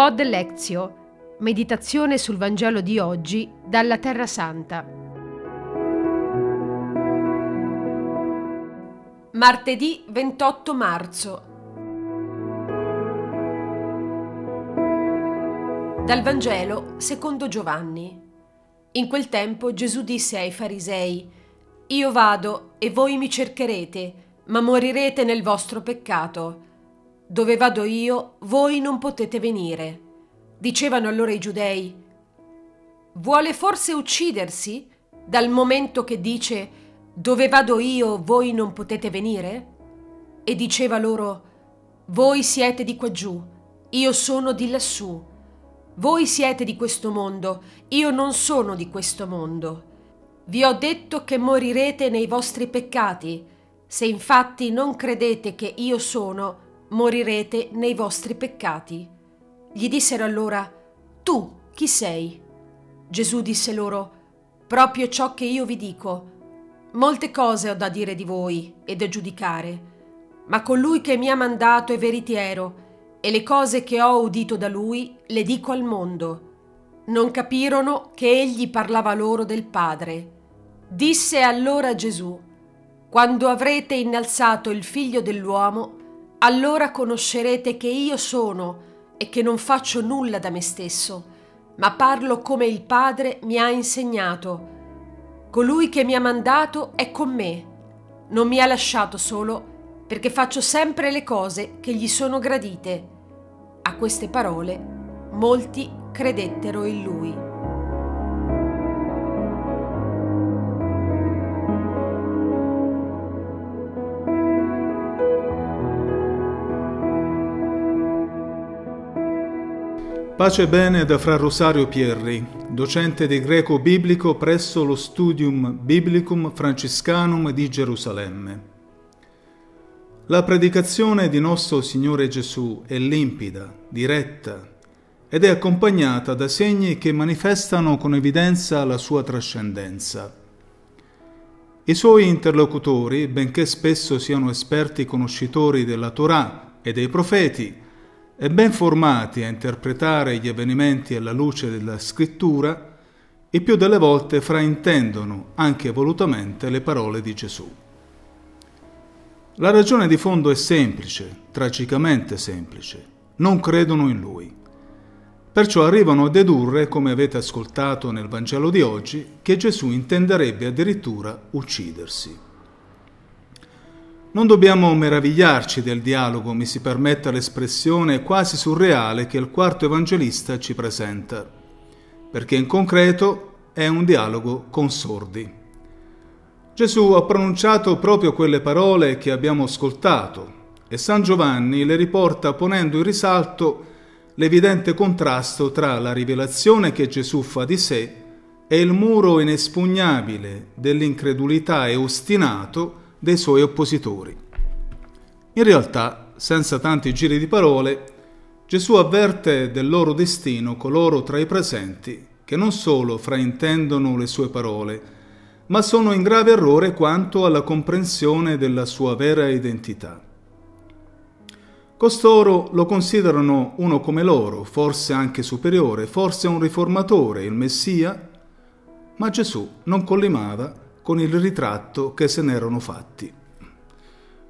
Pod Lezio, meditazione sul Vangelo di oggi dalla Terra Santa. Martedì 28 marzo. Dal Vangelo secondo Giovanni. In quel tempo Gesù disse ai farisei, Io vado e voi mi cercherete, ma morirete nel vostro peccato. Dove vado io, voi non potete venire. Dicevano allora i giudei, vuole forse uccidersi dal momento che dice, dove vado io, voi non potete venire? E diceva loro, voi siete di qua giù, io sono di lassù. Voi siete di questo mondo, io non sono di questo mondo. Vi ho detto che morirete nei vostri peccati. Se infatti non credete che io sono, morirete nei vostri peccati. Gli dissero allora, Tu chi sei? Gesù disse loro, Proprio ciò che io vi dico. Molte cose ho da dire di voi e da giudicare, ma colui che mi ha mandato è veritiero, e le cose che ho udito da lui le dico al mondo. Non capirono che egli parlava loro del Padre. Disse allora Gesù, Quando avrete innalzato il figlio dell'uomo, allora conoscerete che io sono e che non faccio nulla da me stesso, ma parlo come il Padre mi ha insegnato. Colui che mi ha mandato è con me. Non mi ha lasciato solo perché faccio sempre le cose che gli sono gradite. A queste parole molti credettero in lui. Pace e bene da Fra Rosario Pierri, docente di greco biblico presso lo Studium Biblicum Franciscanum di Gerusalemme. La predicazione di nostro Signore Gesù è limpida, diretta ed è accompagnata da segni che manifestano con evidenza la sua trascendenza. I suoi interlocutori, benché spesso siano esperti conoscitori della Torah e dei profeti, e ben formati a interpretare gli avvenimenti alla luce della scrittura, il più delle volte fraintendono anche volutamente le parole di Gesù. La ragione di fondo è semplice, tragicamente semplice. Non credono in Lui. Perciò arrivano a dedurre, come avete ascoltato nel Vangelo di oggi, che Gesù intenderebbe addirittura uccidersi. Non dobbiamo meravigliarci del dialogo, mi si permetta l'espressione quasi surreale che il quarto evangelista ci presenta, perché in concreto è un dialogo con sordi. Gesù ha pronunciato proprio quelle parole che abbiamo ascoltato e San Giovanni le riporta ponendo in risalto l'evidente contrasto tra la rivelazione che Gesù fa di sé e il muro inespugnabile dell'incredulità e ostinato dei suoi oppositori. In realtà, senza tanti giri di parole, Gesù avverte del loro destino coloro tra i presenti che non solo fraintendono le sue parole, ma sono in grave errore quanto alla comprensione della sua vera identità. Costoro lo considerano uno come loro, forse anche superiore, forse un riformatore, il Messia, ma Gesù non collimava con il ritratto che se n'erano fatti.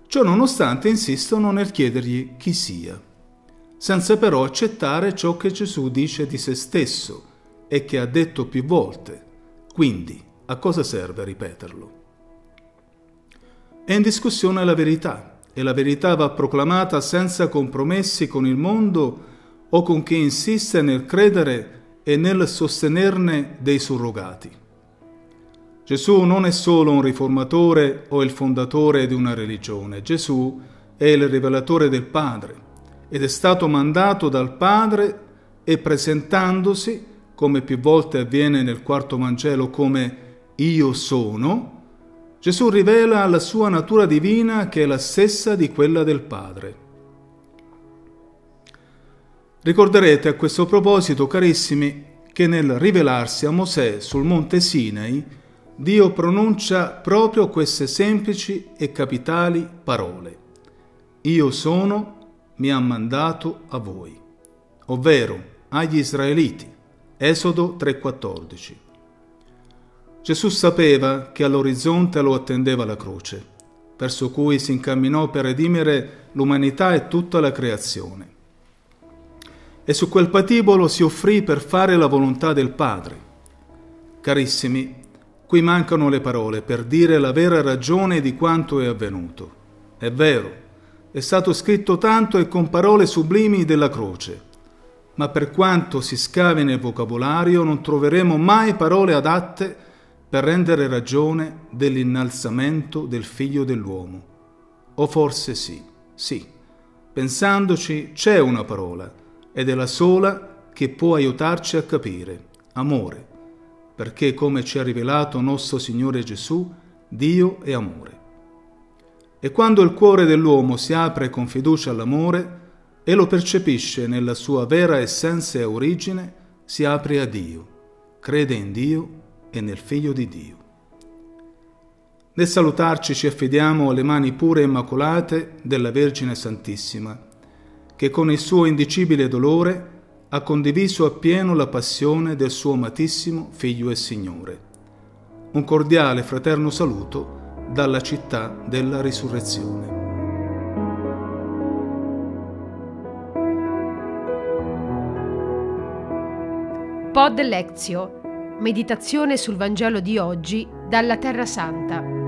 Ciò nonostante insistono nel chiedergli chi sia, senza però accettare ciò che Gesù dice di se stesso e che ha detto più volte. Quindi, a cosa serve ripeterlo? È in discussione la verità e la verità va proclamata senza compromessi con il mondo o con chi insiste nel credere e nel sostenerne dei surrogati. Gesù non è solo un riformatore o il fondatore di una religione, Gesù è il rivelatore del Padre ed è stato mandato dal Padre e presentandosi, come più volte avviene nel quarto Vangelo, come io sono, Gesù rivela la sua natura divina che è la stessa di quella del Padre. Ricorderete a questo proposito, carissimi, che nel rivelarsi a Mosè sul monte Sinai, Dio pronuncia proprio queste semplici e capitali parole. Io sono, mi ha mandato a voi. ovvero agli israeliti. Esodo 3:14. Gesù sapeva che all'orizzonte lo attendeva la croce, verso cui si incamminò per redimere l'umanità e tutta la creazione. E su quel patibolo si offrì per fare la volontà del Padre. Carissimi, qui mancano le parole per dire la vera ragione di quanto è avvenuto. È vero, è stato scritto tanto e con parole sublimi della croce ma per quanto si scavi nel vocabolario non troveremo mai parole adatte per rendere ragione dell'innalzamento del figlio dell'uomo. O forse sì, sì, pensandoci c'è una parola ed è la sola che può aiutarci a capire, amore, perché come ci ha rivelato nostro Signore Gesù, Dio è amore. E quando il cuore dell'uomo si apre con fiducia all'amore, e lo percepisce nella sua vera essenza e origine, si apre a Dio, crede in Dio e nel Figlio di Dio. Nel salutarci ci affidiamo alle mani pure e immacolate della Vergine Santissima, che con il suo indicibile dolore ha condiviso appieno la passione del suo amatissimo Figlio e Signore. Un cordiale fraterno saluto dalla città della risurrezione. Pod Lezio. Meditazione sul Vangelo di oggi dalla Terra Santa.